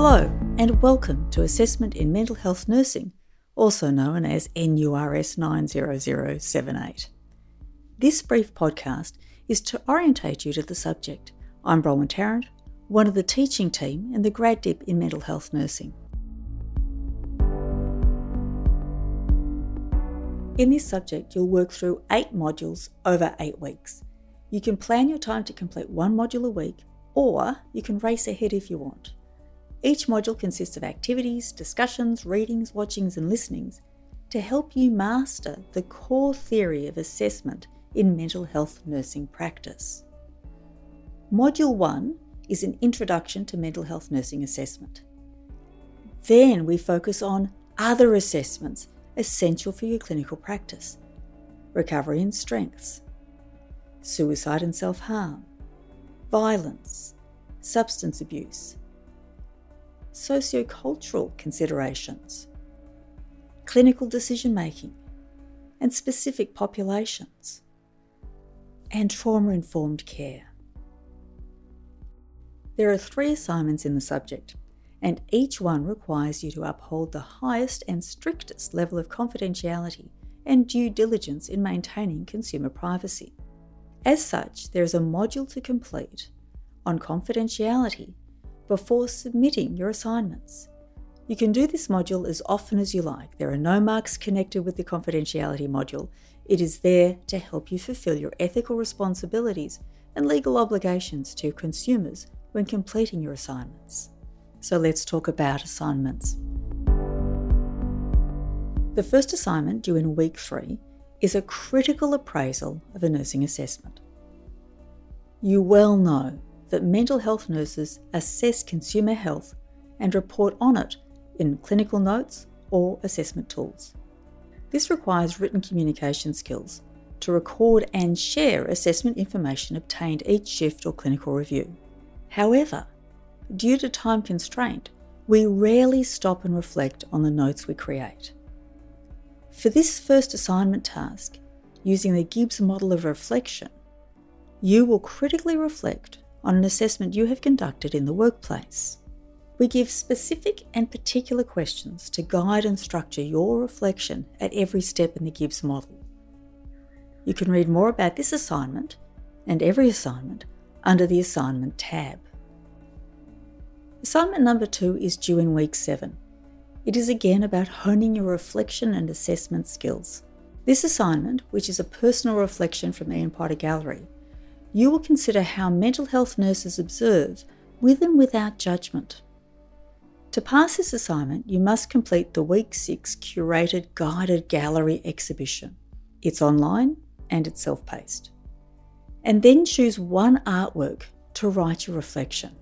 Hello, and welcome to Assessment in Mental Health Nursing, also known as NURS 90078. This brief podcast is to orientate you to the subject. I'm Bronwyn Tarrant, one of the teaching team in the Grad Dip in Mental Health Nursing. In this subject, you'll work through eight modules over eight weeks. You can plan your time to complete one module a week, or you can race ahead if you want. Each module consists of activities, discussions, readings, watchings, and listenings to help you master the core theory of assessment in mental health nursing practice. Module 1 is an introduction to mental health nursing assessment. Then we focus on other assessments essential for your clinical practice recovery and strengths, suicide and self harm, violence, substance abuse, sociocultural considerations, clinical decision making, and specific populations, and trauma informed care. There are three assignments in the subject, and each one requires you to uphold the highest and strictest level of confidentiality and due diligence in maintaining consumer privacy. As such, there is a module to complete on confidentiality before submitting your assignments. You can do this module as often as you like. There are no marks connected with the confidentiality module. It is there to help you fulfill your ethical responsibilities and legal obligations to consumers when completing your assignments. So let's talk about assignments. The first assignment, due in week three, is a critical appraisal of a nursing assessment. You well know that mental health nurses assess consumer health and report on it in clinical notes or assessment tools. This requires written communication skills to record and share assessment information obtained each shift or clinical review. However, due to time constraint, we rarely stop and reflect on the notes we create. For this first assignment task, using the Gibbs model of reflection, you will critically reflect on an assessment you have conducted in the workplace. We give specific and particular questions to guide and structure your reflection at every step in the Gibbs model. You can read more about this assignment and every assignment under the Assignment tab. Assignment number two is due in week seven. It is again about honing your reflection and assessment skills. This assignment, which is a personal reflection from Ian Potter Gallery, you will consider how mental health nurses observe with and without judgment. To pass this assignment, you must complete the Week 6 curated guided gallery exhibition. It's online and it's self paced. And then choose one artwork to write your reflection.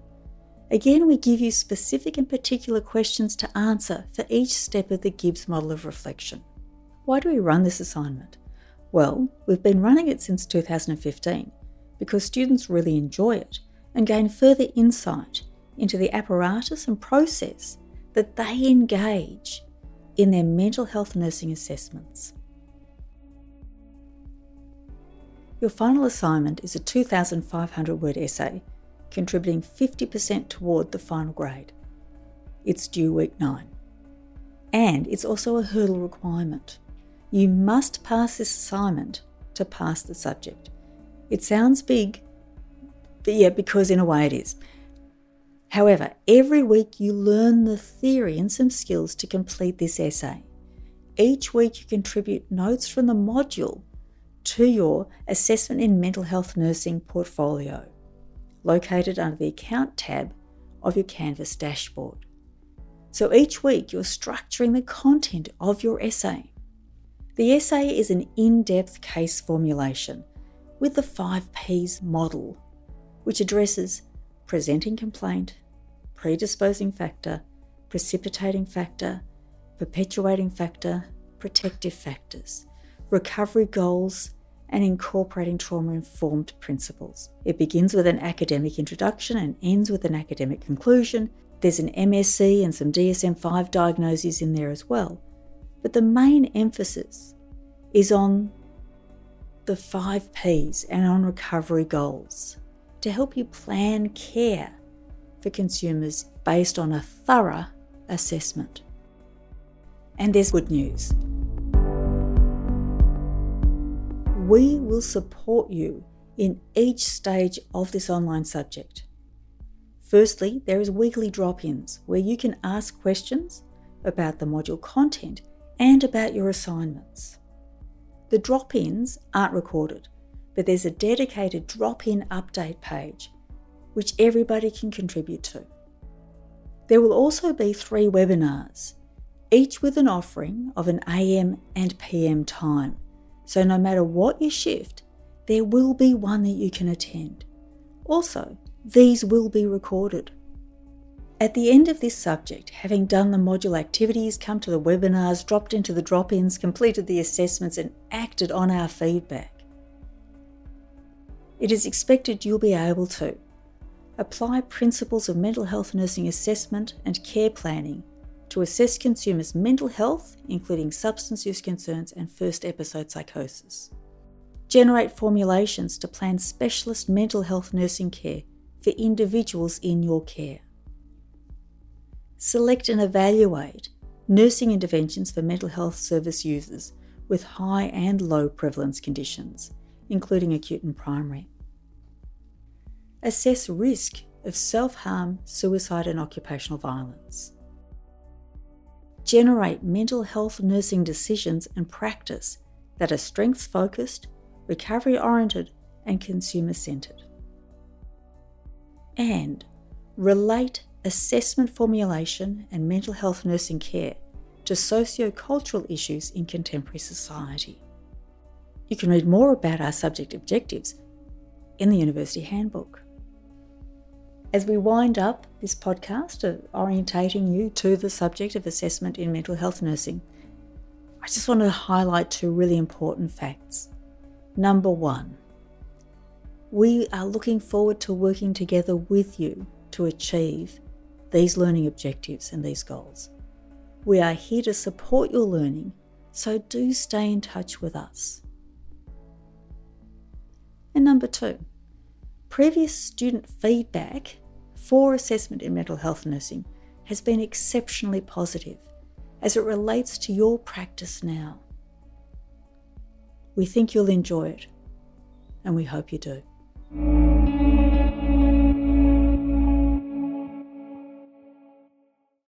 Again, we give you specific and particular questions to answer for each step of the Gibbs model of reflection. Why do we run this assignment? Well, we've been running it since 2015 because students really enjoy it and gain further insight into the apparatus and process that they engage in their mental health nursing assessments. Your final assignment is a 2,500 word essay contributing 50% toward the final grade. It's due week 9. And it's also a hurdle requirement. You must pass this assignment to pass the subject. It sounds big, but yeah, because in a way it is. However, every week you learn the theory and some skills to complete this essay. Each week you contribute notes from the module to your Assessment in Mental Health Nursing portfolio located under the Account tab of your Canvas dashboard. So each week you're structuring the content of your essay. The essay is an in depth case formulation with the 5 Ps model, which addresses presenting complaint, predisposing factor, precipitating factor, perpetuating factor, protective factors, recovery goals, and incorporating trauma informed principles. It begins with an academic introduction and ends with an academic conclusion. There's an MSE and some DSM 5 diagnoses in there as well. But the main emphasis is on the five Ps and on recovery goals to help you plan care for consumers based on a thorough assessment. And there's good news. We will support you in each stage of this online subject. Firstly, there is weekly drop ins where you can ask questions about the module content and about your assignments. The drop ins aren't recorded, but there's a dedicated drop in update page which everybody can contribute to. There will also be three webinars, each with an offering of an AM and PM time. So, no matter what your shift, there will be one that you can attend. Also, these will be recorded. At the end of this subject, having done the module activities, come to the webinars, dropped into the drop ins, completed the assessments, and acted on our feedback, it is expected you'll be able to apply principles of mental health nursing assessment and care planning to assess consumers' mental health, including substance use concerns and first episode psychosis. Generate formulations to plan specialist mental health nursing care for individuals in your care select and evaluate nursing interventions for mental health service users with high and low prevalence conditions, including acute and primary. Assess risk of self harm, suicide, and occupational violence. Generate mental health nursing decisions and practice that are strengths focused, recovery oriented, and consumer centred. And relate assessment formulation, and mental health nursing care to socio-cultural issues in contemporary society. You can read more about our subject objectives in the University Handbook. As we wind up this podcast of orientating you to the subject of assessment in mental health nursing, I just want to highlight two really important facts. Number one, we are looking forward to working together with you to achieve these learning objectives and these goals. We are here to support your learning, so do stay in touch with us. And number two, previous student feedback for assessment in mental health nursing has been exceptionally positive as it relates to your practice now. We think you'll enjoy it, and we hope you do.